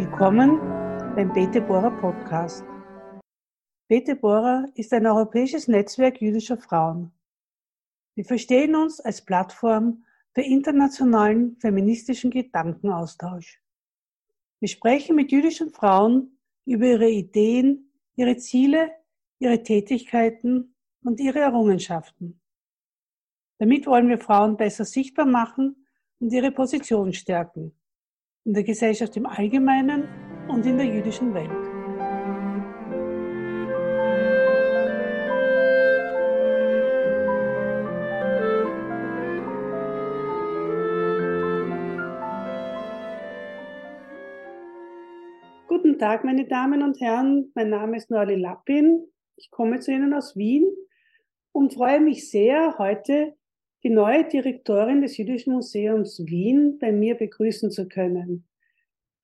Willkommen beim Bete Bora Podcast. Bete Bora ist ein europäisches Netzwerk jüdischer Frauen. Wir verstehen uns als Plattform für internationalen feministischen Gedankenaustausch. Wir sprechen mit jüdischen Frauen über ihre Ideen, ihre Ziele, ihre Tätigkeiten und ihre Errungenschaften. Damit wollen wir Frauen besser sichtbar machen und ihre Position stärken in der Gesellschaft im Allgemeinen und in der jüdischen Welt. Guten Tag, meine Damen und Herren. Mein Name ist Norli Lappin. Ich komme zu Ihnen aus Wien und freue mich sehr, heute die neue Direktorin des Jüdischen Museums Wien bei mir begrüßen zu können.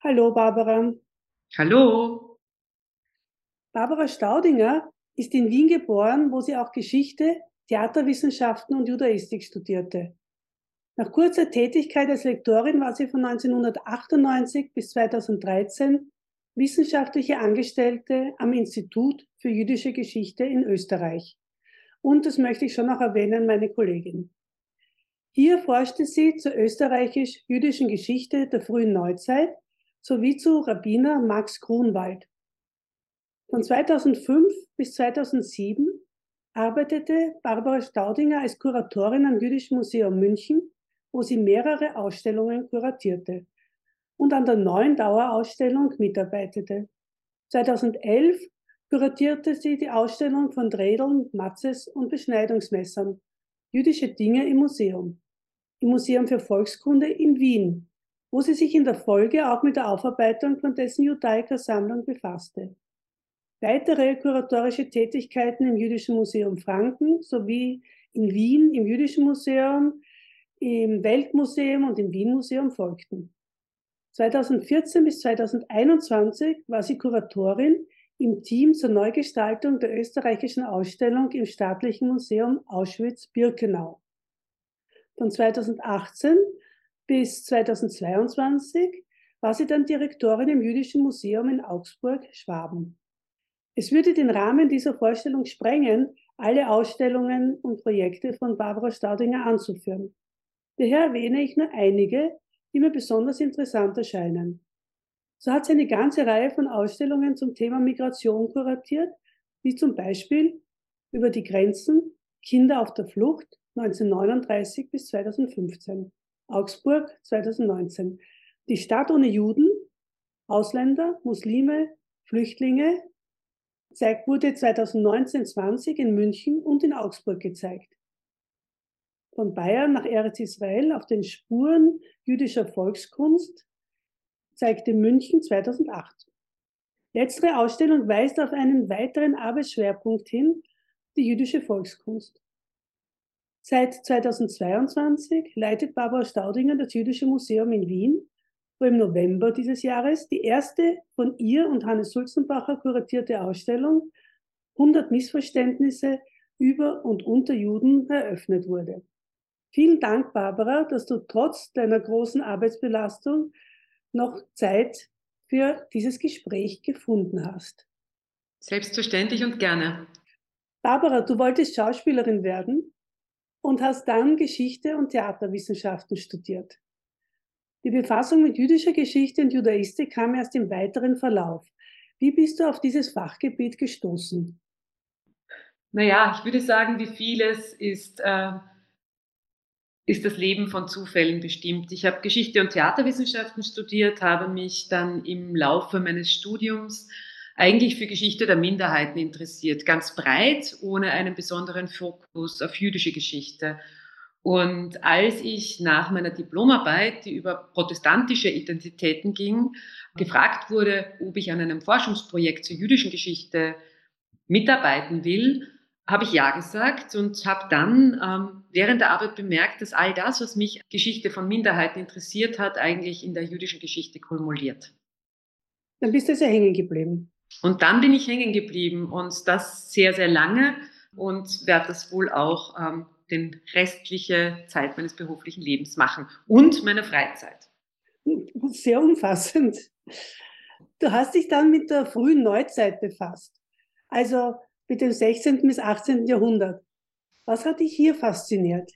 Hallo, Barbara. Hallo. Barbara Staudinger ist in Wien geboren, wo sie auch Geschichte, Theaterwissenschaften und Judaistik studierte. Nach kurzer Tätigkeit als Lektorin war sie von 1998 bis 2013 wissenschaftliche Angestellte am Institut für jüdische Geschichte in Österreich. Und das möchte ich schon noch erwähnen, meine Kollegin. Hier forschte sie zur österreichisch-jüdischen Geschichte der frühen Neuzeit sowie zu Rabbiner Max Grunwald. Von 2005 bis 2007 arbeitete Barbara Staudinger als Kuratorin am Jüdischen Museum München, wo sie mehrere Ausstellungen kuratierte und an der neuen Dauerausstellung mitarbeitete. 2011 kuratierte sie die Ausstellung von Drädeln, Matzes und Beschneidungsmessern, jüdische Dinge im Museum im Museum für Volkskunde in Wien, wo sie sich in der Folge auch mit der Aufarbeitung von dessen Judaiker-Sammlung befasste. Weitere kuratorische Tätigkeiten im Jüdischen Museum Franken sowie in Wien im Jüdischen Museum, im Weltmuseum und im Wien-Museum folgten. 2014 bis 2021 war sie Kuratorin im Team zur Neugestaltung der österreichischen Ausstellung im Staatlichen Museum Auschwitz-Birkenau. Von 2018 bis 2022 war sie dann Direktorin im Jüdischen Museum in Augsburg-Schwaben. Es würde den Rahmen dieser Vorstellung sprengen, alle Ausstellungen und Projekte von Barbara Staudinger anzuführen. Daher erwähne ich nur einige, die mir besonders interessant erscheinen. So hat sie eine ganze Reihe von Ausstellungen zum Thema Migration kuratiert, wie zum Beispiel über die Grenzen, Kinder auf der Flucht, 1939 bis 2015. Augsburg 2019. Die Stadt ohne Juden, Ausländer, Muslime, Flüchtlinge zeigt, wurde 2019-20 in München und in Augsburg gezeigt. Von Bayern nach Eretz Israel auf den Spuren jüdischer Volkskunst zeigte München 2008. Letztere Ausstellung weist auf einen weiteren Arbeitsschwerpunkt hin, die jüdische Volkskunst. Seit 2022 leitet Barbara Staudinger das Jüdische Museum in Wien, wo im November dieses Jahres die erste von ihr und Hannes Sulzenbacher kuratierte Ausstellung 100 Missverständnisse über und unter Juden eröffnet wurde. Vielen Dank, Barbara, dass du trotz deiner großen Arbeitsbelastung noch Zeit für dieses Gespräch gefunden hast. Selbstverständlich und gerne. Barbara, du wolltest Schauspielerin werden und hast dann Geschichte und Theaterwissenschaften studiert. Die Befassung mit jüdischer Geschichte und Judaistik kam erst im weiteren Verlauf. Wie bist du auf dieses Fachgebiet gestoßen? Naja, ich würde sagen, wie vieles ist, äh, ist das Leben von Zufällen bestimmt. Ich habe Geschichte und Theaterwissenschaften studiert, habe mich dann im Laufe meines Studiums eigentlich für Geschichte der Minderheiten interessiert, ganz breit, ohne einen besonderen Fokus auf jüdische Geschichte. Und als ich nach meiner Diplomarbeit, die über protestantische Identitäten ging, gefragt wurde, ob ich an einem Forschungsprojekt zur jüdischen Geschichte mitarbeiten will, habe ich ja gesagt und habe dann ähm, während der Arbeit bemerkt, dass all das, was mich Geschichte von Minderheiten interessiert hat, eigentlich in der jüdischen Geschichte kumuliert. Dann bist du sehr hängen geblieben. Und dann bin ich hängen geblieben und das sehr, sehr lange und werde das wohl auch ähm, den restliche Zeit meines beruflichen Lebens machen und meiner Freizeit. Sehr umfassend. Du hast dich dann mit der frühen Neuzeit befasst, also mit dem 16. bis 18. Jahrhundert. Was hat dich hier fasziniert?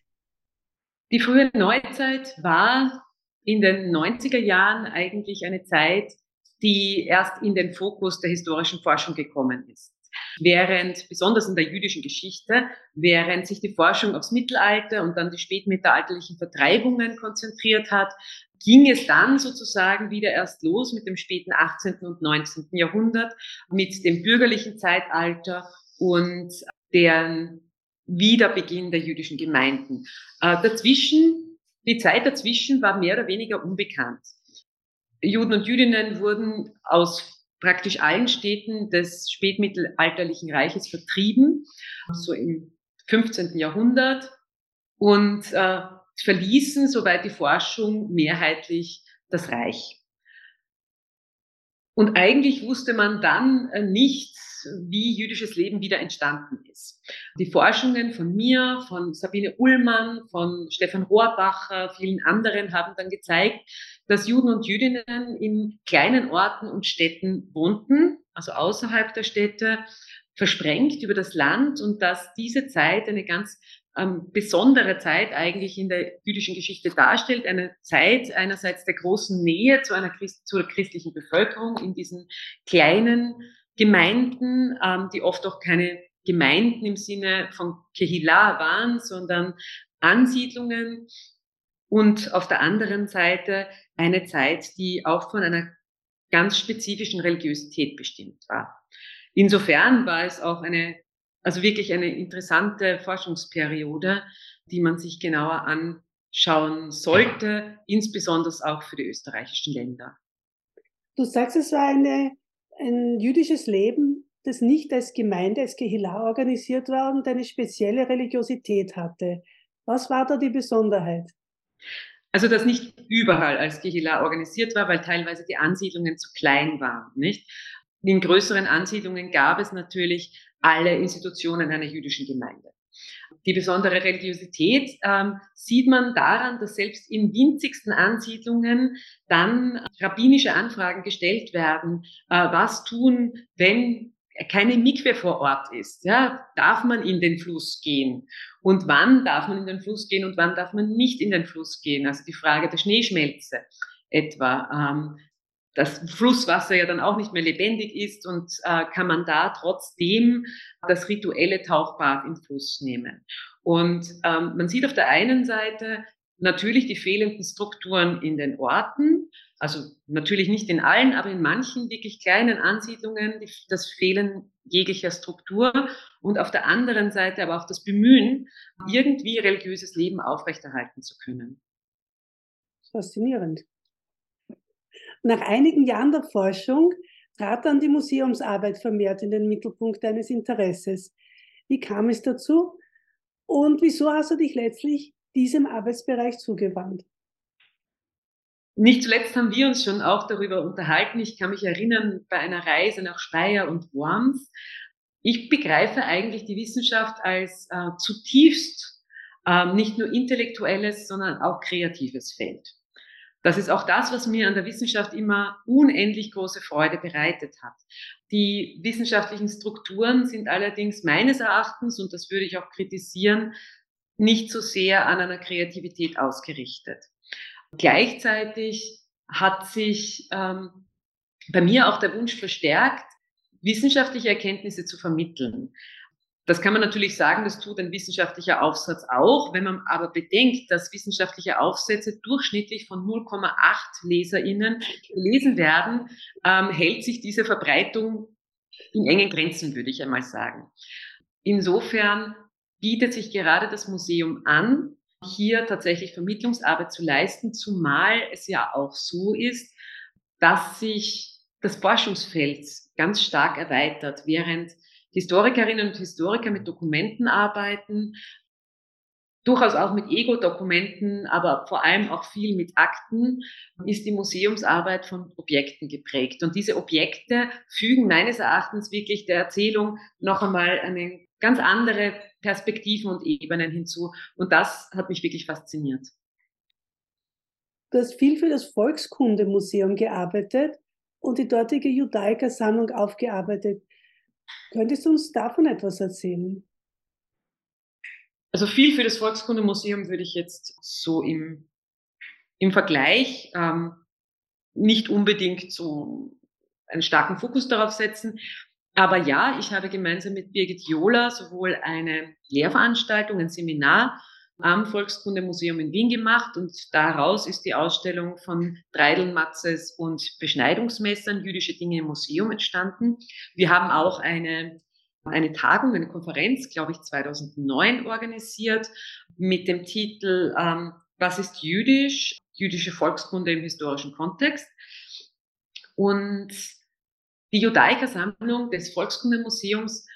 Die frühe Neuzeit war in den 90er Jahren eigentlich eine Zeit, die erst in den Fokus der historischen Forschung gekommen ist. Während, besonders in der jüdischen Geschichte, während sich die Forschung aufs Mittelalter und dann die spätmittelalterlichen Vertreibungen konzentriert hat, ging es dann sozusagen wieder erst los mit dem späten 18. und 19. Jahrhundert, mit dem bürgerlichen Zeitalter und deren Wiederbeginn der jüdischen Gemeinden. Äh, dazwischen, die Zeit dazwischen war mehr oder weniger unbekannt. Juden und Jüdinnen wurden aus praktisch allen Städten des spätmittelalterlichen Reiches vertrieben, so im 15. Jahrhundert und äh, verließen, soweit die Forschung, mehrheitlich das Reich. Und eigentlich wusste man dann äh, nicht, wie jüdisches Leben wieder entstanden ist. Die Forschungen von mir, von Sabine Ullmann, von Stefan Rohrbacher, vielen anderen haben dann gezeigt, dass Juden und Jüdinnen in kleinen Orten und Städten wohnten, also außerhalb der Städte, versprengt über das Land und dass diese Zeit eine ganz ähm, besondere Zeit eigentlich in der jüdischen Geschichte darstellt. Eine Zeit einerseits der großen Nähe zu einer Christ zur christlichen Bevölkerung in diesen kleinen Gemeinden, ähm, die oft auch keine Gemeinden im Sinne von Kehillah waren, sondern Ansiedlungen. Und auf der anderen Seite eine Zeit, die auch von einer ganz spezifischen Religiosität bestimmt war. Insofern war es auch eine, also wirklich eine interessante Forschungsperiode, die man sich genauer anschauen sollte, insbesondere auch für die österreichischen Länder. Du sagst, es war eine ein jüdisches Leben, das nicht als Gemeinde, als Kehillah organisiert war und eine spezielle Religiosität hatte. Was war da die Besonderheit? Also, dass nicht überall als Kehillah organisiert war, weil teilweise die Ansiedlungen zu klein waren, nicht? In größeren Ansiedlungen gab es natürlich alle Institutionen einer jüdischen Gemeinde. Die besondere Religiosität ähm, sieht man daran, dass selbst in winzigsten Ansiedlungen dann rabbinische Anfragen gestellt werden. Äh, was tun, wenn keine Mikwe vor Ort ist? Ja, darf man in den Fluss gehen? Und wann darf man in den Fluss gehen und wann darf man nicht in den Fluss gehen? Also die Frage der Schneeschmelze etwa. Ähm, das Flusswasser ja dann auch nicht mehr lebendig ist und äh, kann man da trotzdem das rituelle Tauchbad im Fluss nehmen. Und ähm, man sieht auf der einen Seite natürlich die fehlenden Strukturen in den Orten, also natürlich nicht in allen, aber in manchen wirklich kleinen Ansiedlungen das Fehlen jeglicher Struktur und auf der anderen Seite aber auch das Bemühen, irgendwie religiöses Leben aufrechterhalten zu können. Faszinierend. Nach einigen Jahren der Forschung trat dann die Museumsarbeit vermehrt in den Mittelpunkt deines Interesses. Wie kam es dazu und wieso hast du dich letztlich diesem Arbeitsbereich zugewandt? Nicht zuletzt haben wir uns schon auch darüber unterhalten. Ich kann mich erinnern bei einer Reise nach Speyer und Worms. Ich begreife eigentlich die Wissenschaft als äh, zutiefst äh, nicht nur intellektuelles, sondern auch kreatives Feld. Das ist auch das, was mir an der Wissenschaft immer unendlich große Freude bereitet hat. Die wissenschaftlichen Strukturen sind allerdings meines Erachtens, und das würde ich auch kritisieren, nicht so sehr an einer Kreativität ausgerichtet. Gleichzeitig hat sich ähm, bei mir auch der Wunsch verstärkt, wissenschaftliche Erkenntnisse zu vermitteln. Das kann man natürlich sagen, das tut ein wissenschaftlicher Aufsatz auch. Wenn man aber bedenkt, dass wissenschaftliche Aufsätze durchschnittlich von 0,8 LeserInnen gelesen werden, ähm, hält sich diese Verbreitung in engen Grenzen, würde ich einmal sagen. Insofern bietet sich gerade das Museum an, hier tatsächlich Vermittlungsarbeit zu leisten, zumal es ja auch so ist, dass sich das Forschungsfeld ganz stark erweitert, während Historikerinnen und Historiker mit Dokumenten arbeiten, durchaus auch mit Ego-Dokumenten, aber vor allem auch viel mit Akten, ist die Museumsarbeit von Objekten geprägt. Und diese Objekte fügen meines Erachtens wirklich der Erzählung noch einmal eine ganz andere Perspektiven und Ebenen hinzu. Und das hat mich wirklich fasziniert. Du hast viel für das Volkskundemuseum gearbeitet. und die dortige Judaica-Sammlung aufgearbeitet. Könntest du uns davon etwas erzählen? Also viel für das Volkskundemuseum würde ich jetzt so im, im Vergleich ähm, nicht unbedingt so einen starken Fokus darauf setzen. Aber ja, ich habe gemeinsam mit Birgit Jola sowohl eine Lehrveranstaltung, ein Seminar am Volkskundemuseum in Wien gemacht und daraus ist die Ausstellung von Dreideln, Matzes und Beschneidungsmessern Jüdische Dinge im Museum entstanden. Wir haben auch eine, eine Tagung, eine Konferenz, glaube ich, 2009 organisiert mit dem Titel ähm, Was ist jüdisch? Jüdische Volkskunde im historischen Kontext. Und die Judaica-Sammlung des Volkskundemuseums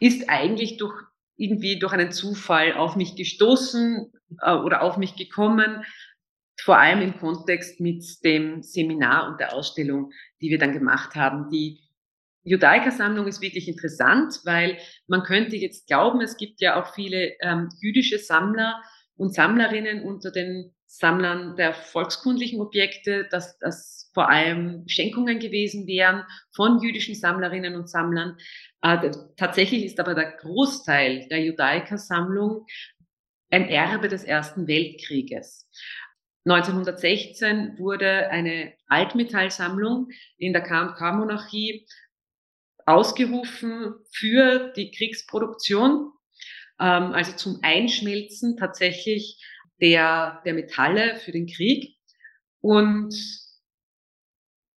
ist eigentlich durch irgendwie durch einen Zufall auf mich gestoßen äh, oder auf mich gekommen, vor allem im Kontext mit dem Seminar und der Ausstellung, die wir dann gemacht haben. Die Judaica-Sammlung ist wirklich interessant, weil man könnte jetzt glauben, es gibt ja auch viele ähm, jüdische Sammler und Sammlerinnen unter den Sammlern der volkskundlichen Objekte, dass das vor allem Schenkungen gewesen wären von jüdischen Sammlerinnen und Sammlern. Äh, tatsächlich ist aber der Großteil der Judaica-Sammlung ein Erbe des Ersten Weltkrieges. 1916 wurde eine Altmetallsammlung in der K&K-Monarchie ausgerufen für die Kriegsproduktion, ähm, also zum Einschmelzen tatsächlich der, der Metalle für den Krieg. Und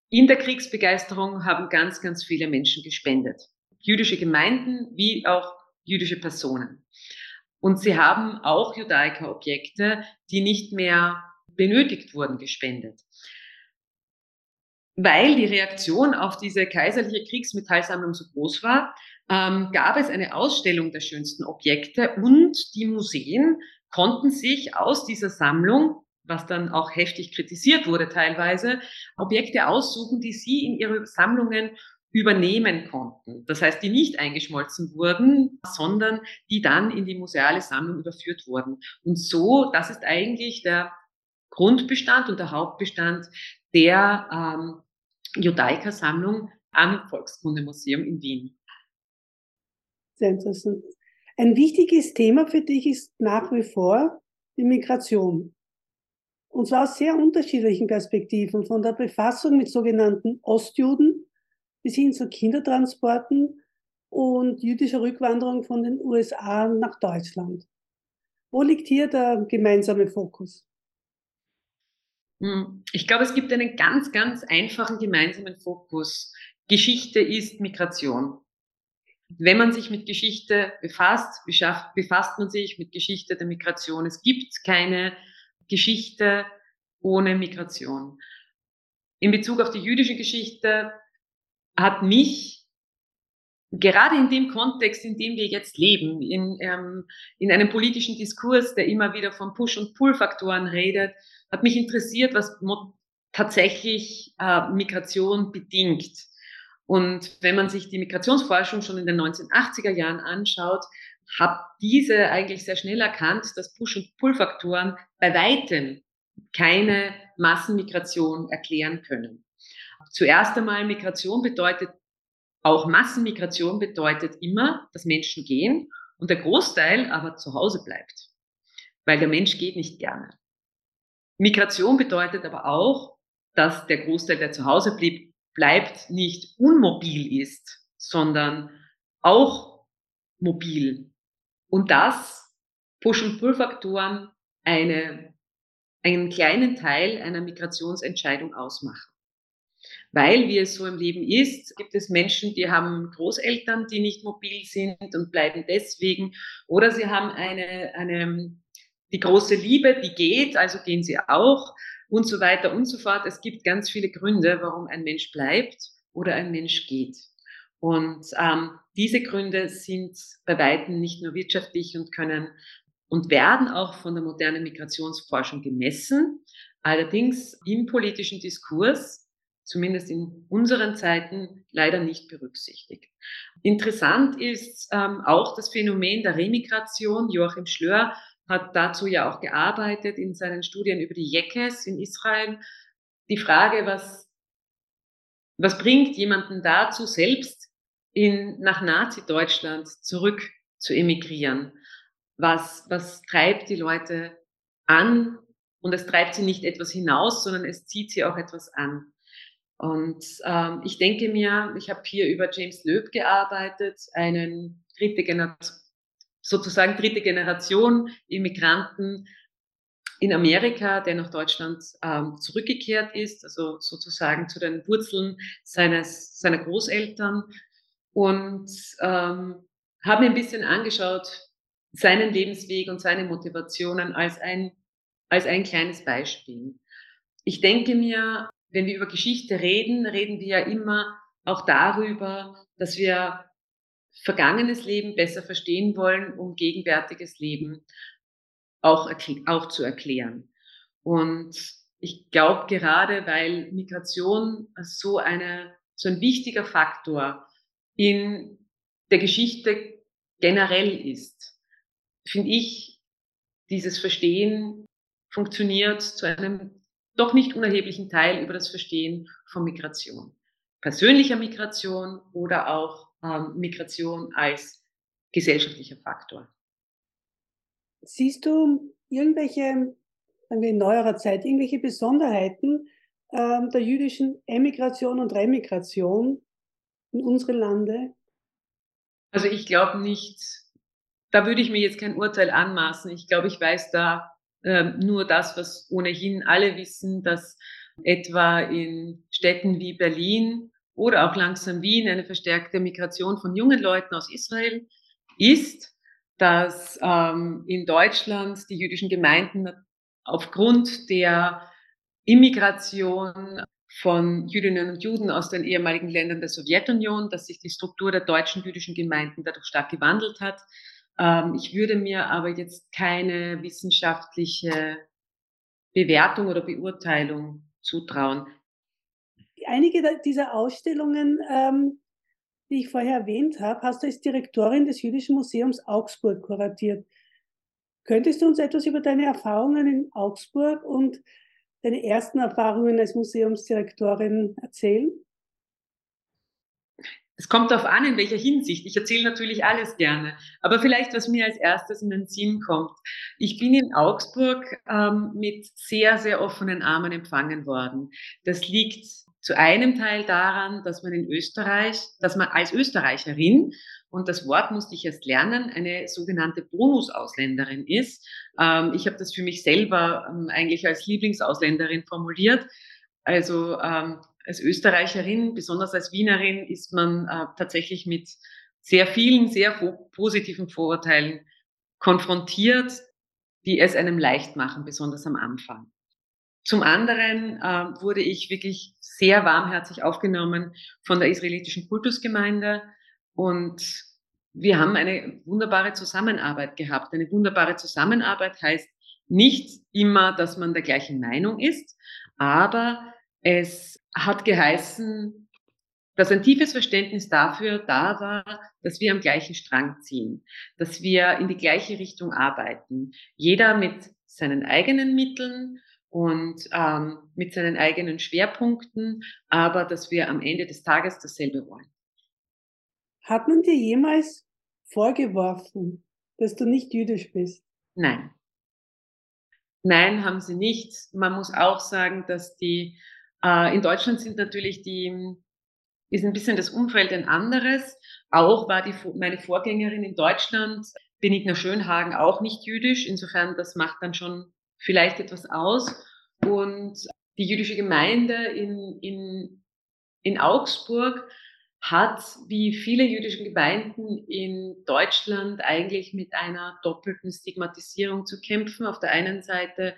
in der Kriegsbegeisterung haben ganz, ganz viele Menschen gespendet. Jüdische Gemeinden wie auch jüdische Personen. Und sie haben auch Judaica-Objekte, die nicht mehr benötigt wurden, gespendet. Weil die Reaktion auf diese kaiserliche Kriegsmetallsammlung so groß war, ähm, gab es eine Ausstellung der schönsten Objekte und die Museen konnten sich aus dieser Sammlung, was dann auch heftig kritisiert wurde teilweise, Objekte aussuchen, die sie in ihre Sammlungen übernehmen konnten. Das heißt, die nicht eingeschmolzen wurden, sondern die dann in die museale Sammlung überführt wurden. Und so, das ist eigentlich der Grundbestand und der Hauptbestand der ähm, Judaica-Sammlung am Volkskundemuseum in Wien. Sehr interessant. Ein wichtiges Thema für dich ist nach wie vor die Migration. Und zwar aus sehr unterschiedlichen Perspektiven, von der Befassung mit sogenannten Ostjuden bis hin zu Kindertransporten und jüdischer Rückwanderung von den USA nach Deutschland. Wo liegt hier der gemeinsame Fokus? Hm, ich glaube, es gibt einen ganz, ganz einfachen gemeinsamen Fokus. Geschichte ist Migration. Wenn man sich mit Geschichte befasst, befasst man sich mit Geschichte der Migration. Es gibt keine Geschichte ohne Migration. In Bezug auf die jüdische Geschichte hat mich gerade in dem Kontext, in dem wir jetzt leben, in, ähm, in einem politischen Diskurs, der immer wieder von Push- und Pull-Faktoren redet, hat mich interessiert, was tatsächlich äh, Migration bedingt. Und wenn man sich die Migrationsforschung schon in den 1980er Jahren anschaut, hat diese eigentlich sehr schnell erkannt, dass Push- und Pull-Faktoren bei weitem keine Massenmigration erklären können. Zuerst einmal Migration bedeutet, auch Massenmigration bedeutet immer, dass Menschen gehen und der Großteil aber zu Hause bleibt, weil der Mensch geht nicht gerne. Migration bedeutet aber auch, dass der Großteil, der zu Hause blieb, bleibt, nicht unmobil ist, sondern auch mobil. Und das Push- und Pull-Faktoren eine, einen kleinen Teil einer Migrationsentscheidung ausmachen. Weil, wie es so im Leben ist, gibt es Menschen, die haben Großeltern, die nicht mobil sind und bleiben deswegen. Oder sie haben eine, eine, die große Liebe, die geht, also gehen sie auch und so weiter und so fort. Es gibt ganz viele Gründe, warum ein Mensch bleibt oder ein Mensch geht. Und ähm, diese Gründe sind bei weitem nicht nur wirtschaftlich und können und werden auch von der modernen Migrationsforschung gemessen. Allerdings im politischen Diskurs, zumindest in unseren Zeiten, leider nicht berücksichtigt. Interessant ist ähm, auch das Phänomen der Remigration. Joachim Schlör hat dazu ja auch gearbeitet in seinen Studien über die Jekes in Israel. Die Frage, was was bringt jemanden dazu, selbst in, nach Nazi-Deutschland zurück zu emigrieren? Was, was treibt die Leute an? Und es treibt sie nicht etwas hinaus, sondern es zieht sie auch etwas an. Und ähm, ich denke mir, ich habe hier über James Loeb gearbeitet, einen dritte Generation, sozusagen dritte Generation Immigranten in Amerika, der nach Deutschland ähm, zurückgekehrt ist, also sozusagen zu den Wurzeln seines, seiner Großeltern und ähm, habe mir ein bisschen angeschaut, seinen Lebensweg und seine Motivationen als ein, als ein kleines Beispiel. Ich denke mir, wenn wir über Geschichte reden, reden wir ja immer auch darüber, dass wir vergangenes Leben besser verstehen wollen, um gegenwärtiges Leben auch, auch zu erklären. Und ich glaube gerade, weil Migration so, eine, so ein wichtiger Faktor in der Geschichte generell ist, finde ich, dieses Verstehen funktioniert zu einem doch nicht unerheblichen Teil über das Verstehen von Migration. Persönlicher Migration oder auch ähm, Migration als gesellschaftlicher Faktor. Siehst du irgendwelche, sagen wir in neuerer Zeit, irgendwelche Besonderheiten ähm, der jüdischen Emigration und Remigration in unsere Lande? Also ich glaube nicht, da würde ich mir jetzt kein Urteil anmaßen. Ich glaube, ich weiß da äh, nur das, was ohnehin alle wissen, dass etwa in Städten wie Berlin oder auch langsam Wien eine verstärkte Migration von jungen Leuten aus Israel ist dass ähm, in Deutschland die jüdischen Gemeinden aufgrund der Immigration von Jüdinnen und Juden aus den ehemaligen Ländern der Sowjetunion, dass sich die Struktur der deutschen jüdischen Gemeinden dadurch stark gewandelt hat. Ähm, ich würde mir aber jetzt keine wissenschaftliche Bewertung oder Beurteilung zutrauen. Einige dieser Ausstellungen ähm, die ich vorher erwähnt habe, hast du als Direktorin des Jüdischen Museums Augsburg kuratiert. Könntest du uns etwas über deine Erfahrungen in Augsburg und deine ersten Erfahrungen als Museumsdirektorin erzählen? Es kommt darauf an, in welcher Hinsicht. Ich erzähle natürlich alles gerne. Aber vielleicht, was mir als erstes in den Sinn kommt. Ich bin in Augsburg ähm, mit sehr, sehr offenen Armen empfangen worden. Das liegt zu einem Teil daran, dass man in Österreich, dass man als Österreicherin, und das Wort musste ich erst lernen, eine sogenannte Bonusausländerin ist. Ähm, ich habe das für mich selber ähm, eigentlich als Lieblingsausländerin formuliert. Also ähm, als Österreicherin, besonders als Wienerin, ist man äh, tatsächlich mit sehr vielen, sehr positiven Vorurteilen konfrontiert, die es einem leicht machen, besonders am Anfang. Zum anderen äh, wurde ich wirklich sehr warmherzig aufgenommen von der israelitischen Kultusgemeinde und wir haben eine wunderbare Zusammenarbeit gehabt. Eine wunderbare Zusammenarbeit heißt nicht immer, dass man der gleichen Meinung ist, aber es hat geheißen, dass ein tiefes Verständnis dafür da war, dass wir am gleichen Strang ziehen, dass wir in die gleiche Richtung arbeiten. Jeder mit seinen eigenen Mitteln und ähm, mit seinen eigenen Schwerpunkten, aber dass wir am Ende des Tages dasselbe wollen. Hat man dir jemals vorgeworfen, dass du nicht jüdisch bist? Nein. Nein, haben sie nicht. Man muss auch sagen, dass die äh, in Deutschland sind natürlich die ist ein bisschen das Umfeld ein anderes. Auch war die meine Vorgängerin in Deutschland Benigna Schönhagen auch nicht jüdisch. Insofern das macht dann schon vielleicht etwas aus. Und die jüdische Gemeinde in, in, in Augsburg hat, wie viele jüdische Gemeinden in Deutschland, eigentlich mit einer doppelten Stigmatisierung zu kämpfen. Auf der einen Seite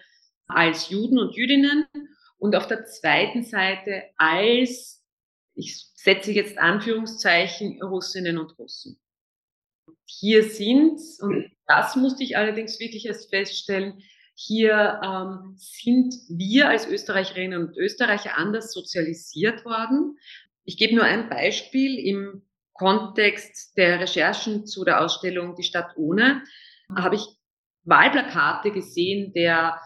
als Juden und Jüdinnen und auf der zweiten Seite als, ich setze jetzt Anführungszeichen, Russinnen und Russen. Hier sind, und das musste ich allerdings wirklich erst feststellen, hier ähm, sind wir als Österreicherinnen und Österreicher anders sozialisiert worden. Ich gebe nur ein Beispiel im Kontext der Recherchen zu der Ausstellung Die Stadt ohne. Habe ich Wahlplakate gesehen der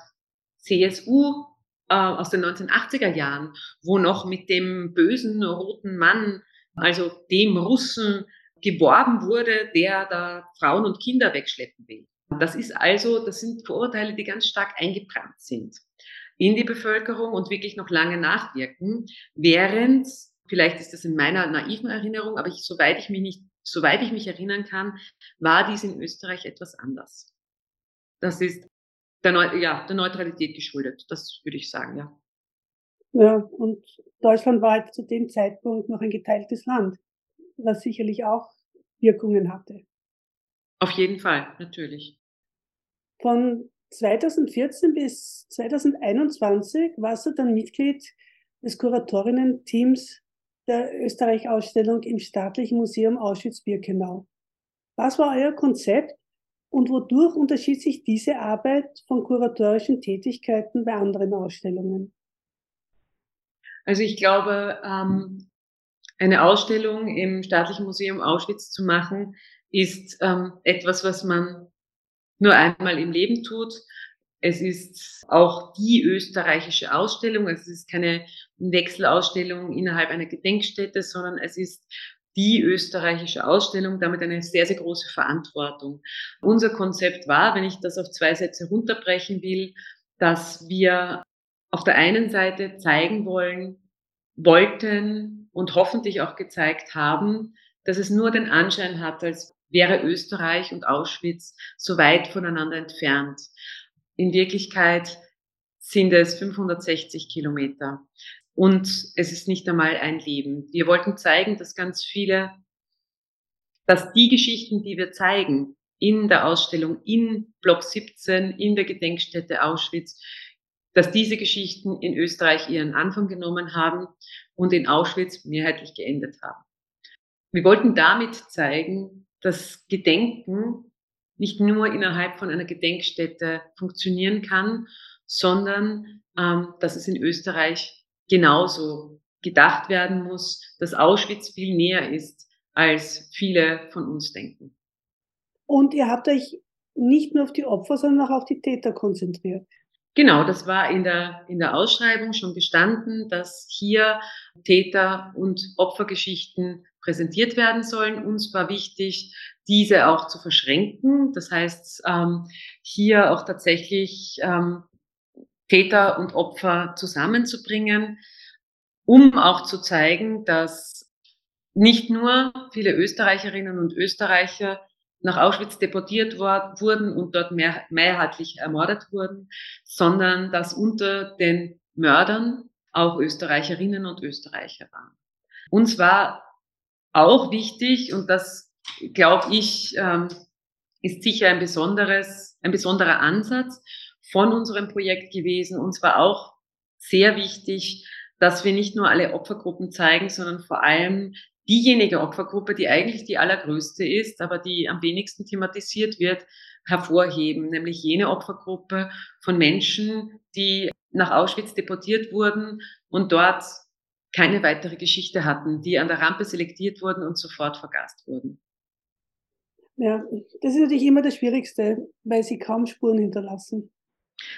CSU äh, aus den 1980er Jahren, wo noch mit dem bösen roten Mann, also dem Russen, geworben wurde, der da Frauen und Kinder wegschleppen will. Das ist also, das sind Vorurteile, die ganz stark eingebrannt sind in die Bevölkerung und wirklich noch lange nachwirken, während, vielleicht ist das in meiner naiven Erinnerung, aber ich, soweit ich mich nicht, soweit ich mich erinnern kann, war dies in Österreich etwas anders. Das ist der, Neu ja, der Neutralität geschuldet, das würde ich sagen, ja. Ja, und Deutschland war zu dem Zeitpunkt noch ein geteiltes Land, was sicherlich auch Wirkungen hatte. Auf jeden Fall, natürlich. Von 2014 bis 2021 warst du dann Mitglied des Kuratorinnen-Teams der Österreich-Ausstellung im Staatlichen Museum Auschwitz-Birkenau. Was war euer Konzept und wodurch unterschied sich diese Arbeit von kuratorischen Tätigkeiten bei anderen Ausstellungen? Also ich glaube, ähm, eine Ausstellung im Staatlichen Museum Auschwitz zu machen, ist ähm, etwas, was man nur einmal im Leben tut. Es ist auch die österreichische Ausstellung. Also es ist keine Wechselausstellung innerhalb einer Gedenkstätte, sondern es ist die österreichische Ausstellung, damit eine sehr, sehr große Verantwortung. Unser Konzept war, wenn ich das auf zwei Sätze runterbrechen will, dass wir auf der einen Seite zeigen wollen, wollten und hoffentlich auch gezeigt haben, dass es nur den Anschein hat, als wäre Österreich und Auschwitz so weit voneinander entfernt. In Wirklichkeit sind es 560 Kilometer und es ist nicht einmal ein Leben. Wir wollten zeigen, dass ganz viele, dass die Geschichten, die wir zeigen in der Ausstellung in Block 17, in der Gedenkstätte Auschwitz, dass diese Geschichten in Österreich ihren Anfang genommen haben und in Auschwitz mehrheitlich geendet haben. Wir wollten damit zeigen, dass Gedenken nicht nur innerhalb von einer Gedenkstätte funktionieren kann, sondern ähm, dass es in Österreich genauso gedacht werden muss, dass Auschwitz viel näher ist, als viele von uns denken. Und ihr habt euch nicht nur auf die Opfer, sondern auch auf die Täter konzentriert. Genau, das war in der, in der Ausschreibung schon gestanden, dass hier Täter- und Opfergeschichten präsentiert werden sollen. Uns war wichtig, diese auch zu verschränken. Das heißt, ähm, hier auch tatsächlich ähm, Täter und Opfer zusammenzubringen, um auch zu zeigen, dass nicht nur viele Österreicherinnen und Österreicher nach Auschwitz deportiert wurden und dort mehr, mehrheitlich ermordet wurden, sondern dass unter den Mördern auch Österreicherinnen und Österreicher waren. Uns war auch wichtig, und das glaube ich, ähm, ist sicher ein besonderes, ein besonderer Ansatz von unserem Projekt gewesen. Und zwar auch sehr wichtig, dass wir nicht nur alle Opfergruppen zeigen, sondern vor allem diejenige Opfergruppe, die eigentlich die allergrößte ist, aber die am wenigsten thematisiert wird, hervorheben, nämlich jene Opfergruppe von Menschen, die nach Auschwitz deportiert wurden und dort keine weitere Geschichte hatten, die an der Rampe selektiert wurden und sofort vergast wurden. Ja, das ist natürlich immer das Schwierigste, weil sie kaum Spuren hinterlassen.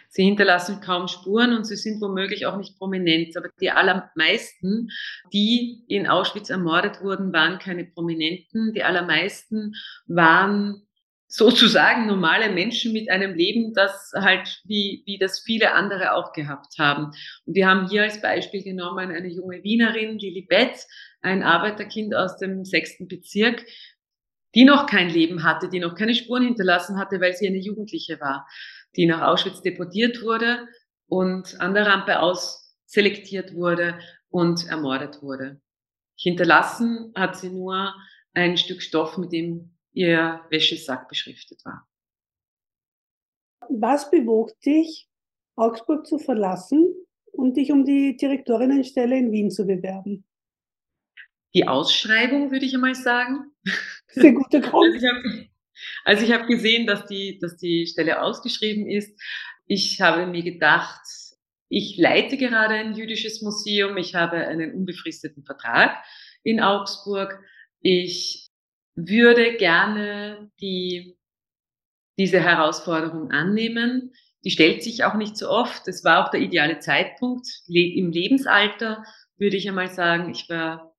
Sie hinterlassen kaum Spuren und sie sind womöglich auch nicht prominent. Aber die allermeisten, die in Auschwitz ermordet wurden, waren keine Prominenten. Die allermeisten waren sozusagen normale Menschen mit einem Leben, das halt wie, wie das viele andere auch gehabt haben. Und wir haben hier als Beispiel genommen eine junge Wienerin, Lilibet, ein Arbeiterkind aus dem sechsten Bezirk, die noch kein Leben hatte, die noch keine Spuren hinterlassen hatte, weil sie eine Jugendliche war, die nach Auschwitz deportiert wurde und an der Rampe aus selektiert wurde und ermordet wurde. Hinterlassen hat sie nur ein Stück Stoff, mit dem ihr Wäschesack beschriftet war. Was bewog dich, Augsburg zu verlassen und dich um die Direktorinnenstelle in Wien zu bewerben? Die Ausschreibung, würde ich einmal sagen. Sehr guter Grund. Also ich habe also ich hab gesehen, dass die, dass die Stelle ausgeschrieben ist. Ich habe mir gedacht, ich leite gerade ein jüdisches Museum. Ich habe einen unbefristeten Vertrag in Augsburg. Ich würde gerne die, diese Herausforderung annehmen. die stellt sich auch nicht so oft. Es war auch der ideale Zeitpunkt im Lebensalter, würde ich einmal sagen. Ich war,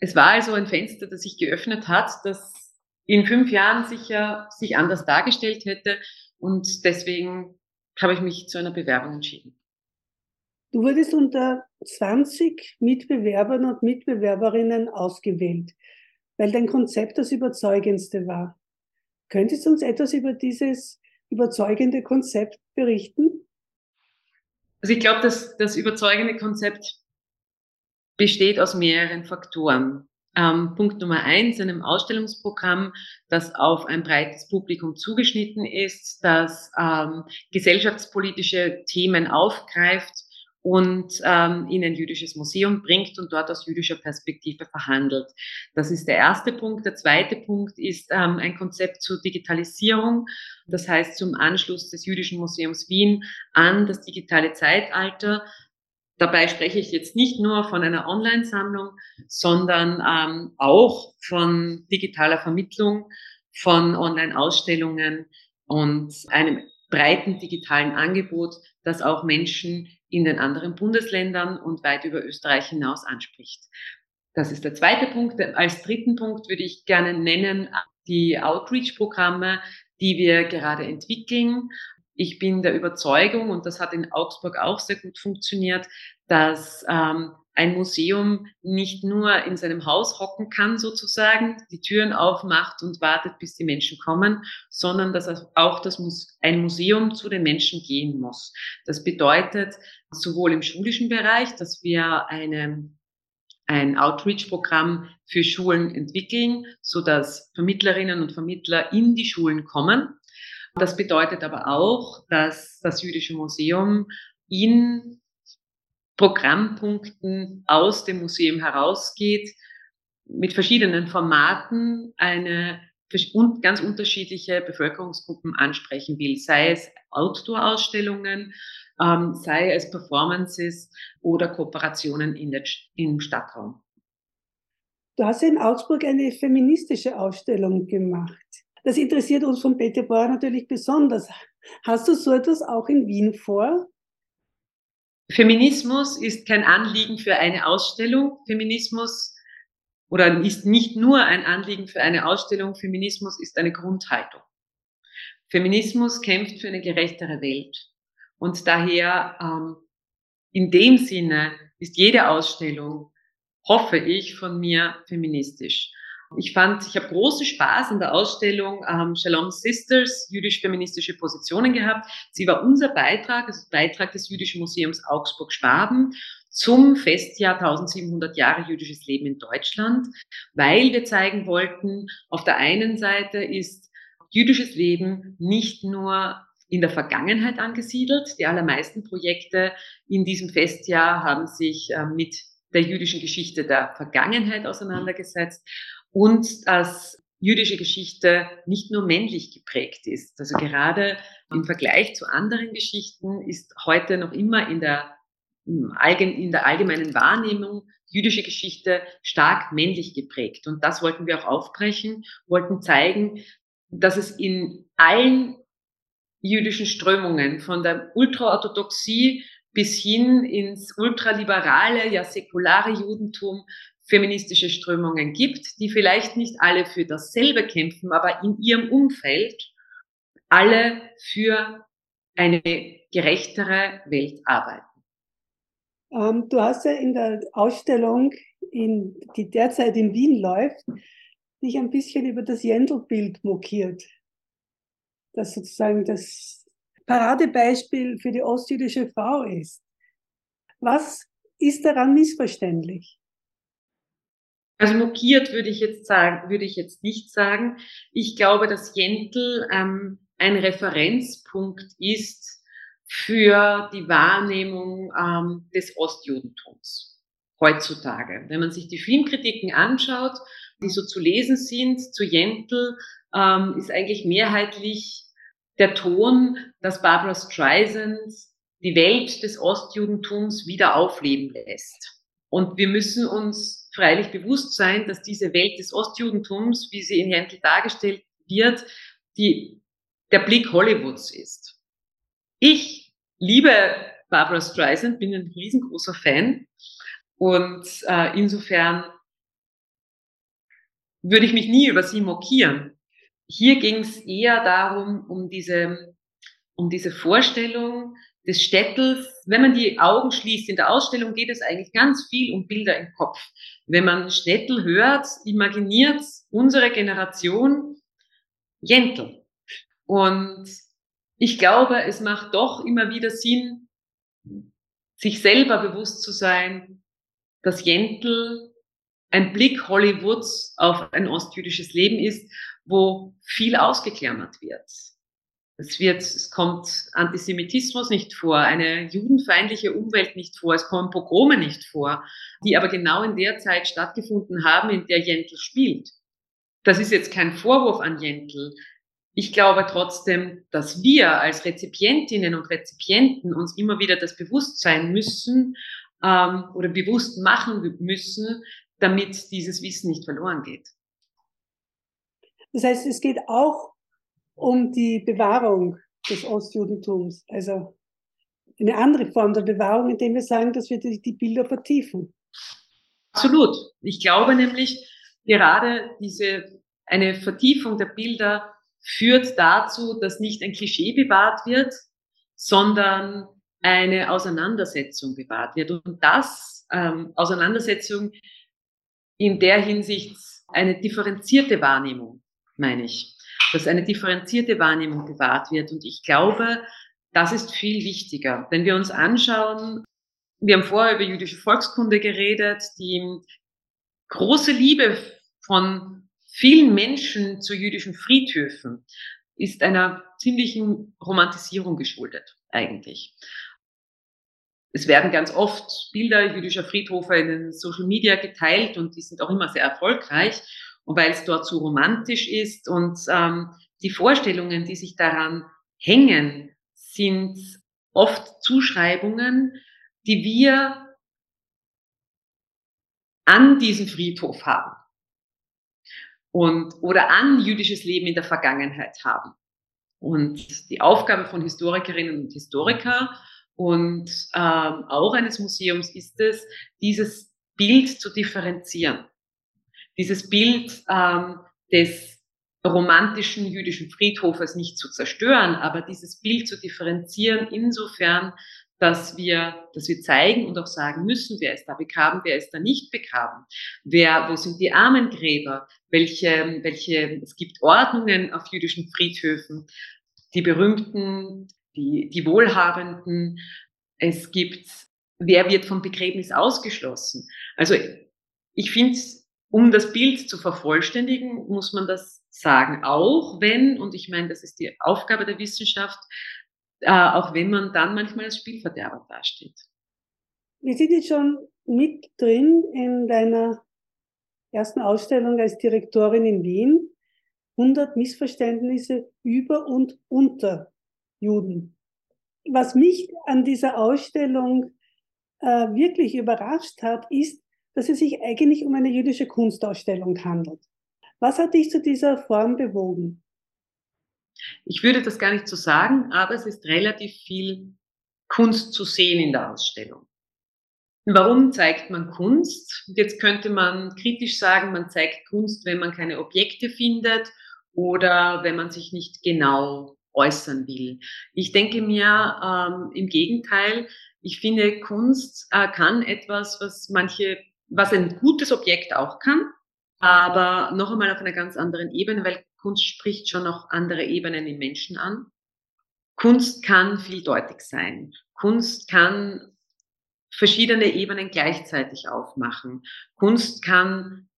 es war also ein Fenster, das sich geöffnet hat, das in fünf Jahren sicher sich anders dargestellt hätte. Und deswegen habe ich mich zu einer Bewerbung entschieden. Du wurdest unter 20 Mitbewerbern und Mitbewerberinnen ausgewählt, weil dein Konzept das überzeugendste war. Könntest du uns etwas über dieses überzeugende Konzept berichten? Also ich glaube, dass das überzeugende Konzept besteht aus mehreren Faktoren. Ähm, Punkt Nummer eins, einem Ausstellungsprogramm, das auf ein breites Publikum zugeschnitten ist, das ähm, gesellschaftspolitische Themen aufgreift und ähm, in ein jüdisches Museum bringt und dort aus jüdischer Perspektive verhandelt. Das ist der erste Punkt. Der zweite Punkt ist ähm, ein Konzept zur Digitalisierung, das heißt zum Anschluss des Jüdischen Museums Wien an das digitale Zeitalter. Dabei spreche ich jetzt nicht nur von einer Online-Sammlung, sondern ähm, auch von digitaler Vermittlung, von Online-Ausstellungen und einem breiten digitalen Angebot, das auch Menschen in den anderen Bundesländern und weit über Österreich hinaus anspricht. Das ist der zweite Punkt. Als dritten Punkt würde ich gerne nennen die Outreach-Programme, die wir gerade entwickeln. Ich bin der Überzeugung, und das hat in Augsburg auch sehr gut funktioniert, dass ähm, ein Museum nicht nur in seinem Haus hocken kann, sozusagen, die Türen aufmacht und wartet, bis die Menschen kommen, sondern dass auch das Muse ein Museum zu den Menschen gehen muss. Das bedeutet sowohl im schulischen Bereich, dass wir eine ein Outreach-Programm für Schulen entwickeln, so dass Vermittlerinnen und Vermittler in die Schulen kommen. Das bedeutet aber auch, dass das Jüdische Museum in Programmpunkten aus dem Museum herausgeht, mit verschiedenen Formaten eine ganz unterschiedliche Bevölkerungsgruppen ansprechen will, sei es Outdoor-Ausstellungen, ähm, sei es Performances oder Kooperationen in der, im Stadtraum. Du hast in Augsburg eine feministische Ausstellung gemacht. Das interessiert uns von Peter Bauer natürlich besonders. Hast du so etwas auch in Wien vor? Feminismus ist kein Anliegen für eine Ausstellung. Feminismus oder ist nicht nur ein Anliegen für eine Ausstellung. Feminismus ist eine Grundhaltung. Feminismus kämpft für eine gerechtere Welt. Und daher, ähm, in dem Sinne, ist jede Ausstellung, hoffe ich, von mir feministisch. Ich fand, ich habe großen Spaß an der Ausstellung ähm, Shalom Sisters, jüdisch-feministische Positionen gehabt. Sie war unser Beitrag, also Beitrag des Jüdischen Museums Augsburg-Schwaben zum Festjahr 1700 Jahre jüdisches Leben in Deutschland, weil wir zeigen wollten, auf der einen Seite ist jüdisches Leben nicht nur in der Vergangenheit angesiedelt. Die allermeisten Projekte in diesem Festjahr haben sich äh, mit der jüdischen Geschichte der Vergangenheit auseinandergesetzt und dass jüdische Geschichte nicht nur männlich geprägt ist. Also gerade im Vergleich zu anderen Geschichten ist heute noch immer in der, in der allgemeinen Wahrnehmung jüdische Geschichte stark männlich geprägt. Und das wollten wir auch aufbrechen, wollten zeigen, dass es in allen jüdischen Strömungen, von der Ultraorthodoxie bis hin ins ultraliberale, ja säkulare Judentum feministische Strömungen gibt, die vielleicht nicht alle für dasselbe kämpfen, aber in ihrem Umfeld alle für eine gerechtere Welt arbeiten. Ähm, du hast ja in der Ausstellung, in, die derzeit in Wien läuft, dich ein bisschen über das Jendl-Bild mokiert, das sozusagen das Paradebeispiel für die ostjüdische Frau ist. Was ist daran missverständlich? Also mokiert würde ich jetzt sagen, würde ich jetzt nicht sagen. Ich glaube, dass Jentl ähm, ein Referenzpunkt ist für die Wahrnehmung ähm, des Ostjudentums heutzutage. Wenn man sich die Filmkritiken anschaut, die so zu lesen sind zu Jentl, ähm, ist eigentlich mehrheitlich der Ton, dass Barbara Streisand die Welt des Ostjudentums wieder aufleben lässt. Und wir müssen uns freilich bewusst sein, dass diese Welt des Ostjudentums, wie sie in Händel dargestellt wird, die, der Blick Hollywoods ist. Ich liebe Barbara Streisand, bin ein riesengroßer Fan und äh, insofern würde ich mich nie über sie mokieren. Hier ging es eher darum, um diese, um diese Vorstellung des Städtels. Wenn man die Augen schließt, in der Ausstellung geht es eigentlich ganz viel um Bilder im Kopf. Wenn man Städtel hört, imaginiert unsere Generation Jentl. Und ich glaube, es macht doch immer wieder Sinn, sich selber bewusst zu sein, dass Jentl ein Blick Hollywoods auf ein ostjüdisches Leben ist, wo viel ausgeklammert wird. Es wird, es kommt Antisemitismus nicht vor, eine judenfeindliche Umwelt nicht vor, es kommen Pogrome nicht vor, die aber genau in der Zeit stattgefunden haben, in der Jentl spielt. Das ist jetzt kein Vorwurf an Jentl. Ich glaube trotzdem, dass wir als Rezipientinnen und Rezipienten uns immer wieder das Bewusstsein müssen ähm, oder bewusst machen müssen, damit dieses Wissen nicht verloren geht. Das heißt, es geht auch um die Bewahrung des Ostjudentums, also eine andere Form der Bewahrung, indem wir sagen, dass wir die, die Bilder vertiefen. Absolut. Ich glaube nämlich, gerade diese, eine Vertiefung der Bilder führt dazu, dass nicht ein Klischee bewahrt wird, sondern eine Auseinandersetzung bewahrt wird. Und das, ähm, Auseinandersetzung in der Hinsicht eine differenzierte Wahrnehmung, meine ich, dass eine differenzierte Wahrnehmung bewahrt wird. Und ich glaube, das ist viel wichtiger. Wenn wir uns anschauen, wir haben vorher über jüdische Volkskunde geredet, die große Liebe von vielen Menschen zu jüdischen Friedhöfen ist einer ziemlichen Romantisierung geschuldet, eigentlich. Es werden ganz oft Bilder jüdischer Friedhofe in den Social Media geteilt und die sind auch immer sehr erfolgreich. Und weil es dort so romantisch ist und ähm, die Vorstellungen, die sich daran hängen, sind oft Zuschreibungen, die wir an diesen Friedhof haben und oder an jüdisches Leben in der Vergangenheit haben. Und die Aufgabe von Historikerinnen und Historiker und ähm, auch eines Museums ist es, dieses Bild zu differenzieren. Dieses Bild ähm, des romantischen jüdischen Friedhofes nicht zu zerstören, aber dieses Bild zu differenzieren insofern, dass wir, dass wir zeigen und auch sagen müssen, wer ist da begraben, wer ist da nicht begraben, wer, wo sind die Armengräber, welche, welche, es gibt Ordnungen auf jüdischen Friedhöfen, die berühmten, die, die Wohlhabenden, es gibt, wer wird vom Begräbnis ausgeschlossen. Also ich finde, um das Bild zu vervollständigen, muss man das sagen, auch wenn, und ich meine, das ist die Aufgabe der Wissenschaft, äh, auch wenn man dann manchmal als Spielverderber dasteht. Wir sind jetzt schon mit drin in deiner ersten Ausstellung als Direktorin in Wien. 100 Missverständnisse über und unter Juden. Was mich an dieser Ausstellung äh, wirklich überrascht hat, ist, dass es sich eigentlich um eine jüdische Kunstausstellung handelt. Was hat dich zu dieser Form bewogen? Ich würde das gar nicht so sagen, aber es ist relativ viel Kunst zu sehen in der Ausstellung. Warum zeigt man Kunst? Jetzt könnte man kritisch sagen, man zeigt Kunst, wenn man keine Objekte findet oder wenn man sich nicht genau äußern will. Ich denke mir ähm, im Gegenteil, ich finde, Kunst äh, kann etwas, was manche, was ein gutes Objekt auch kann, aber noch einmal auf einer ganz anderen Ebene, weil Kunst spricht schon noch andere Ebenen im Menschen an. Kunst kann vieldeutig sein. Kunst kann verschiedene Ebenen gleichzeitig aufmachen. Kunst kann,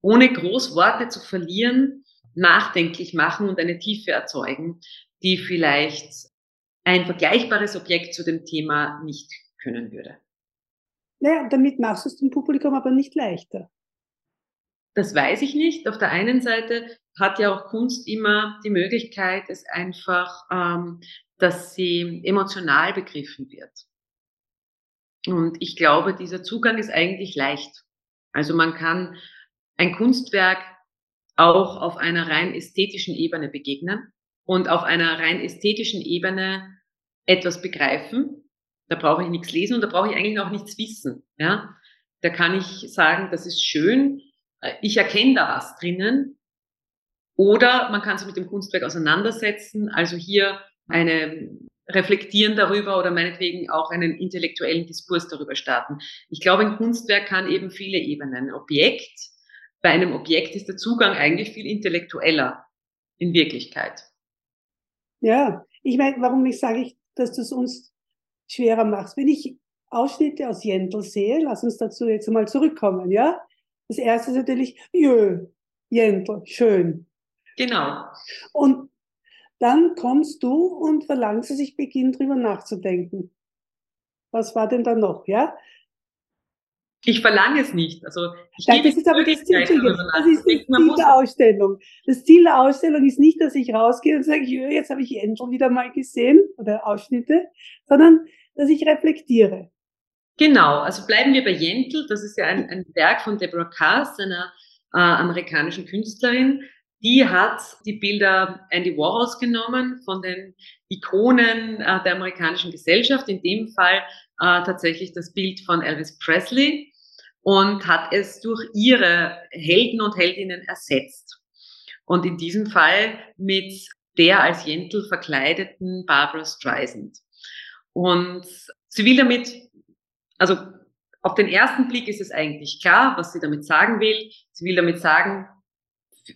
ohne groß Worte zu verlieren, nachdenklich machen und eine Tiefe erzeugen, die vielleicht ein vergleichbares Objekt zu dem Thema nicht können würde. Naja, damit machst du es dem Publikum aber nicht leichter. Das weiß ich nicht. Auf der einen Seite hat ja auch Kunst immer die Möglichkeit, es einfach, ähm, dass sie emotional begriffen wird. Und ich glaube, dieser Zugang ist eigentlich leicht. Also man kann ein Kunstwerk auch auf einer rein ästhetischen Ebene begegnen. Und auf einer rein ästhetischen Ebene etwas begreifen. Da brauche ich nichts lesen und da brauche ich eigentlich auch nichts wissen. Ja? Da kann ich sagen, das ist schön, äh, ich erkenne da was drinnen. Oder man kann sich mit dem Kunstwerk auseinandersetzen, also hier eine reflektieren darüber oder meinetwegen auch einen intellektuellen Diskurs darüber starten. Ich glaube, ein Kunstwerk kann eben viele Ebenen. Ein Objekt, bei einem Objekt ist der Zugang eigentlich viel intellektueller in Wirklichkeit. Ja, ich meine, warum ich sage ich, dass du es uns schwerer machst. Wenn ich Ausschnitte aus Jentl sehe, lass uns dazu jetzt mal zurückkommen, ja? Das erste ist natürlich, jö, Jentl, schön. Genau. Und dann kommst du und verlangst, dass ich beginne, drüber nachzudenken. Was war denn da noch, ja? Ich verlange es nicht. Also ich ja, das ist aber das Ziel, das ist das Ziel der Ausstellung. Das Ziel der Ausstellung ist nicht, dass ich rausgehe und sage, jetzt habe ich Endel wieder mal gesehen oder Ausschnitte, sondern dass ich reflektiere. Genau, also bleiben wir bei Jentl. Das ist ja ein, ein Werk von Deborah Cass, einer äh, amerikanischen Künstlerin. Die hat die Bilder Andy Warhols genommen von den Ikonen äh, der amerikanischen Gesellschaft, in dem Fall äh, tatsächlich das Bild von Elvis Presley und hat es durch ihre Helden und Heldinnen ersetzt. Und in diesem Fall mit der als Jentl verkleideten Barbara Streisand. Und sie will damit, also auf den ersten Blick ist es eigentlich klar, was sie damit sagen will. Sie will damit sagen,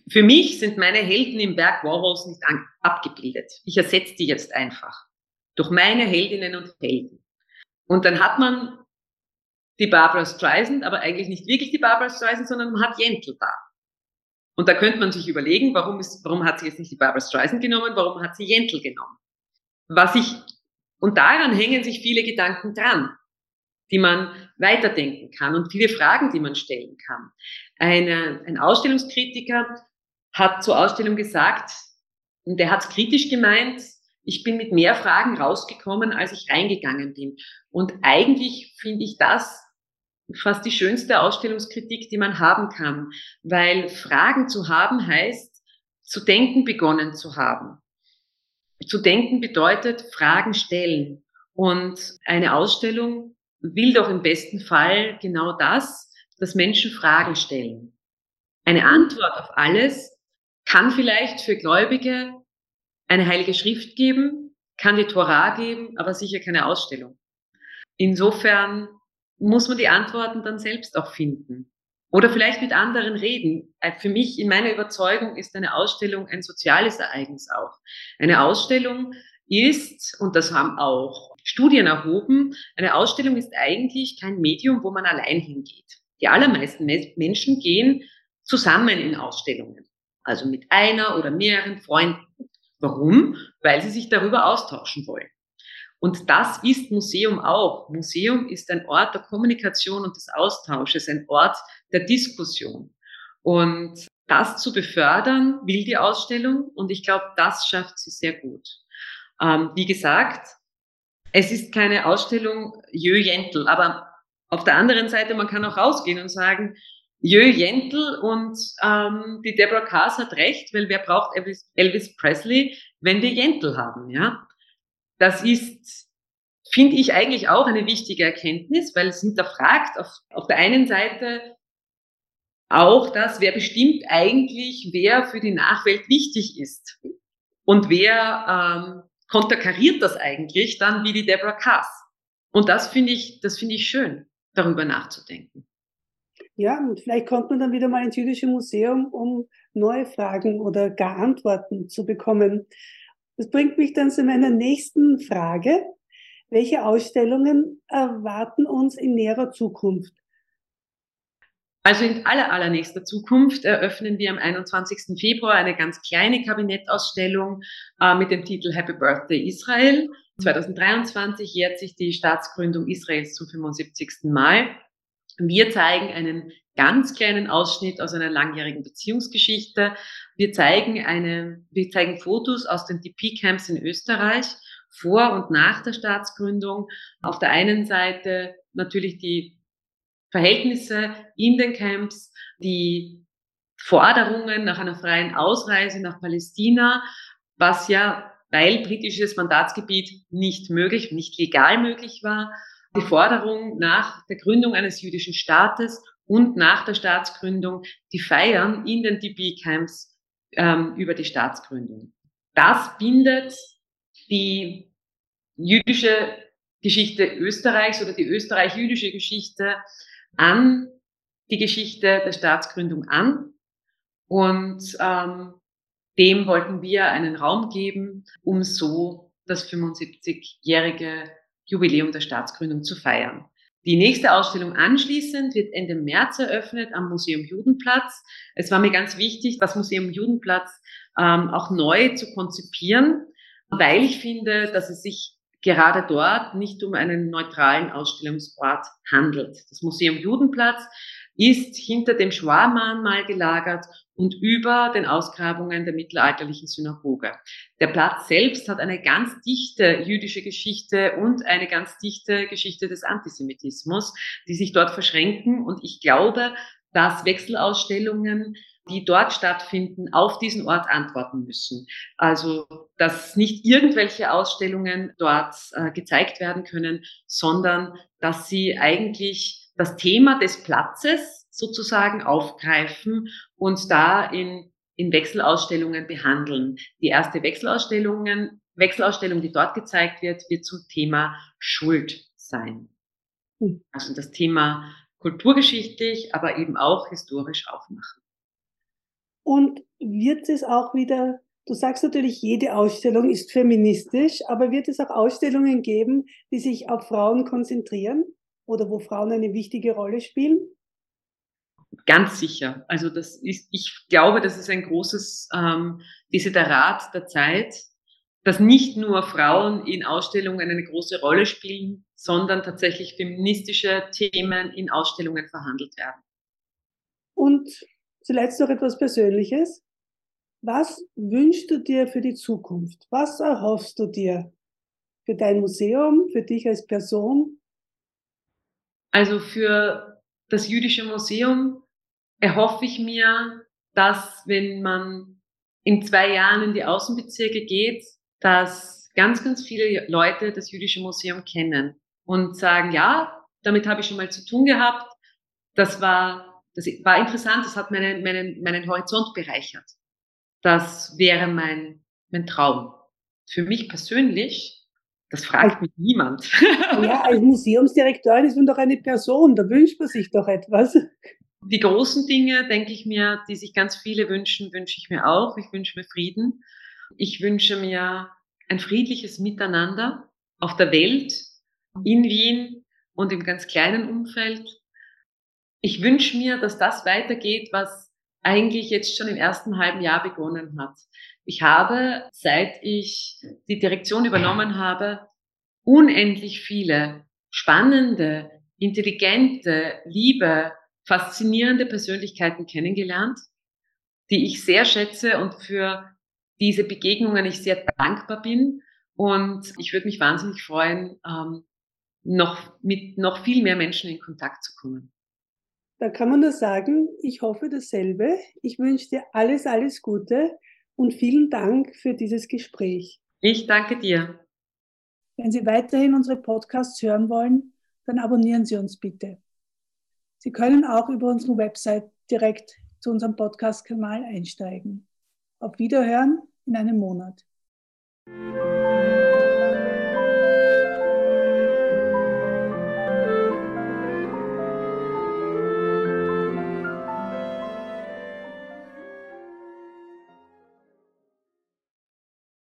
für mich sind meine Helden im Werk Warhols nicht abgebildet. Ich ersetze die jetzt einfach durch meine Heldinnen und Helden. Und dann hat man die Barbara Streisand, aber eigentlich nicht wirklich die Barbara Streisand, sondern man hat Jentl da. Und da könnte man sich überlegen, warum, ist, warum hat sie jetzt nicht die Barbara Streisand genommen, warum hat sie Jentl genommen? Was ich, und daran hängen sich viele Gedanken dran, die man weiterdenken kann und viele Fragen, die man stellen kann. Eine, ein Ausstellungskritiker hat zur Ausstellung gesagt, und der hat es kritisch gemeint, ich bin mit mehr Fragen rausgekommen, als ich reingegangen bin. Und eigentlich finde ich das fast die schönste Ausstellungskritik, die man haben kann, weil Fragen zu haben heißt, zu denken begonnen zu haben. Zu denken bedeutet Fragen stellen. Und eine Ausstellung will doch im besten Fall genau das, dass Menschen Fragen stellen. Eine Antwort auf alles kann vielleicht für Gläubige eine heilige Schrift geben, kann die Torah geben, aber sicher keine Ausstellung. Insofern muss man die Antworten dann selbst auch finden. Oder vielleicht mit anderen reden. Äh, für mich, in meiner Überzeugung, ist eine Ausstellung ein soziales Ereignis auch. Eine Ausstellung ist, und das haben auch Studien erhoben, eine Ausstellung ist eigentlich kein Medium, wo man allein hingeht. Die allermeisten Menschen gehen zusammen in Ausstellungen. Also mit einer oder mehreren Freunden. Warum? Weil sie sich darüber austauschen wollen. Und das ist Museum auch. Museum ist ein Ort der Kommunikation und des Austausches, ein Ort der Diskussion. Und das zu befördern, will die Ausstellung. Und ich glaube, das schafft sie sehr gut. Ähm, wie gesagt, es ist keine Ausstellung Jö Jentl, aber auf der anderen Seite, man kann auch rausgehen und sagen, Jö Jentl und ähm, die Deborah Kaas hat recht, weil wer braucht Elvis, Elvis Presley, wenn wir Jentl haben, ja? Das ist, finde ich eigentlich auch eine wichtige Erkenntnis, weil es hinterfragt auf, auf der einen Seite auch das, wer bestimmt eigentlich, wer für die Nachwelt wichtig ist und wer ähm, konterkariert das eigentlich dann wie die Deborah Kaas. Und das finde ich, das finde ich schön, darüber nachzudenken. Ja, und vielleicht kommt man dann wieder mal ins Jüdische Museum, um neue Fragen oder gar Antworten zu bekommen. Das bringt mich dann zu meiner nächsten Frage. Welche Ausstellungen erwarten uns in näherer Zukunft? Also in aller, allernächster Zukunft eröffnen wir am 21. Februar eine ganz kleine Kabinettausstellung äh, mit dem Titel Happy Birthday Israel. 2023 jährt sich die Staatsgründung Israels zum 75. Mal. Wir zeigen einen ganz kleinen Ausschnitt aus einer langjährigen Beziehungsgeschichte. Wir zeigen eine, wir zeigen Fotos aus den DP-Camps in Österreich vor und nach der Staatsgründung. Auf der einen Seite natürlich die Verhältnisse in den Camps, die Forderungen nach einer freien Ausreise nach Palästina, was ja weil britisches Mandatsgebiet nicht möglich, nicht legal möglich war, die Forderung nach der Gründung eines jüdischen Staates und nach der Staatsgründung die Feiern in den DB-Camps ähm, über die Staatsgründung. Das bindet die jüdische Geschichte Österreichs oder die österreich-jüdische Geschichte an die Geschichte der Staatsgründung an. Und ähm, dem wollten wir einen Raum geben, um so das 75-jährige Jubiläum der Staatsgründung zu feiern. Die nächste Ausstellung anschließend wird Ende März eröffnet am Museum Judenplatz. Es war mir ganz wichtig, das Museum Judenplatz ähm, auch neu zu konzipieren, weil ich finde, dass es sich gerade dort nicht um einen neutralen Ausstellungsort handelt. Das Museum Judenplatz ist hinter dem Schwarmahnmal gelagert und über den Ausgrabungen der mittelalterlichen Synagoge. Der Platz selbst hat eine ganz dichte jüdische Geschichte und eine ganz dichte Geschichte des Antisemitismus, die sich dort verschränken. Und ich glaube, dass Wechselausstellungen die dort stattfinden, auf diesen Ort antworten müssen. Also, dass nicht irgendwelche Ausstellungen dort äh, gezeigt werden können, sondern dass sie eigentlich das Thema des Platzes sozusagen aufgreifen und da in, in Wechselausstellungen behandeln. Die erste Wechselausstellungen, Wechselausstellung, die dort gezeigt wird, wird zum Thema Schuld sein. Hm. Also das Thema kulturgeschichtlich, aber eben auch historisch aufmachen. Und wird es auch wieder, du sagst natürlich, jede Ausstellung ist feministisch, aber wird es auch Ausstellungen geben, die sich auf Frauen konzentrieren oder wo Frauen eine wichtige Rolle spielen? Ganz sicher. Also das ist, ich glaube, das ist ein großes ähm, Desiderat der Zeit, dass nicht nur Frauen in Ausstellungen eine große Rolle spielen, sondern tatsächlich feministische Themen in Ausstellungen verhandelt werden. Und zuletzt noch etwas Persönliches. Was wünschst du dir für die Zukunft? Was erhoffst du dir für dein Museum, für dich als Person? Also für das Jüdische Museum erhoffe ich mir, dass wenn man in zwei Jahren in die Außenbezirke geht, dass ganz, ganz viele Leute das Jüdische Museum kennen und sagen, ja, damit habe ich schon mal zu tun gehabt. Das war, das war interessant, das hat meinen, meinen, meinen Horizont bereichert. Das wäre mein, mein Traum. Für mich persönlich, das fragt mich niemand. Ja, als Museumsdirektorin ist man doch eine Person, da wünscht man sich doch etwas die großen Dinge, denke ich mir, die sich ganz viele wünschen, wünsche ich mir auch. Ich wünsche mir Frieden. Ich wünsche mir ein friedliches Miteinander auf der Welt, in Wien und im ganz kleinen Umfeld. Ich wünsche mir, dass das weitergeht, was eigentlich jetzt schon im ersten halben Jahr begonnen hat. Ich habe, seit ich die Direktion übernommen habe, unendlich viele spannende, intelligente, liebe, faszinierende Persönlichkeiten kennengelernt, die ich sehr schätze und für diese Begegnungen ich sehr dankbar bin. Und ich würde mich wahnsinnig freuen, ähm, noch mit noch viel mehr Menschen in Kontakt zu kommen. Da kann man nur sagen, ich hoffe dasselbe. Ich wünsche dir alles, alles Gute und vielen Dank für dieses Gespräch. Ich danke dir. Wenn Sie weiterhin unsere Podcasts hören wollen, dann abonnieren Sie uns bitte. Sie können auch über unsere Website direkt zu unserem Podcast-Kanal einsteigen. Auf Wiederhören in einem Monat.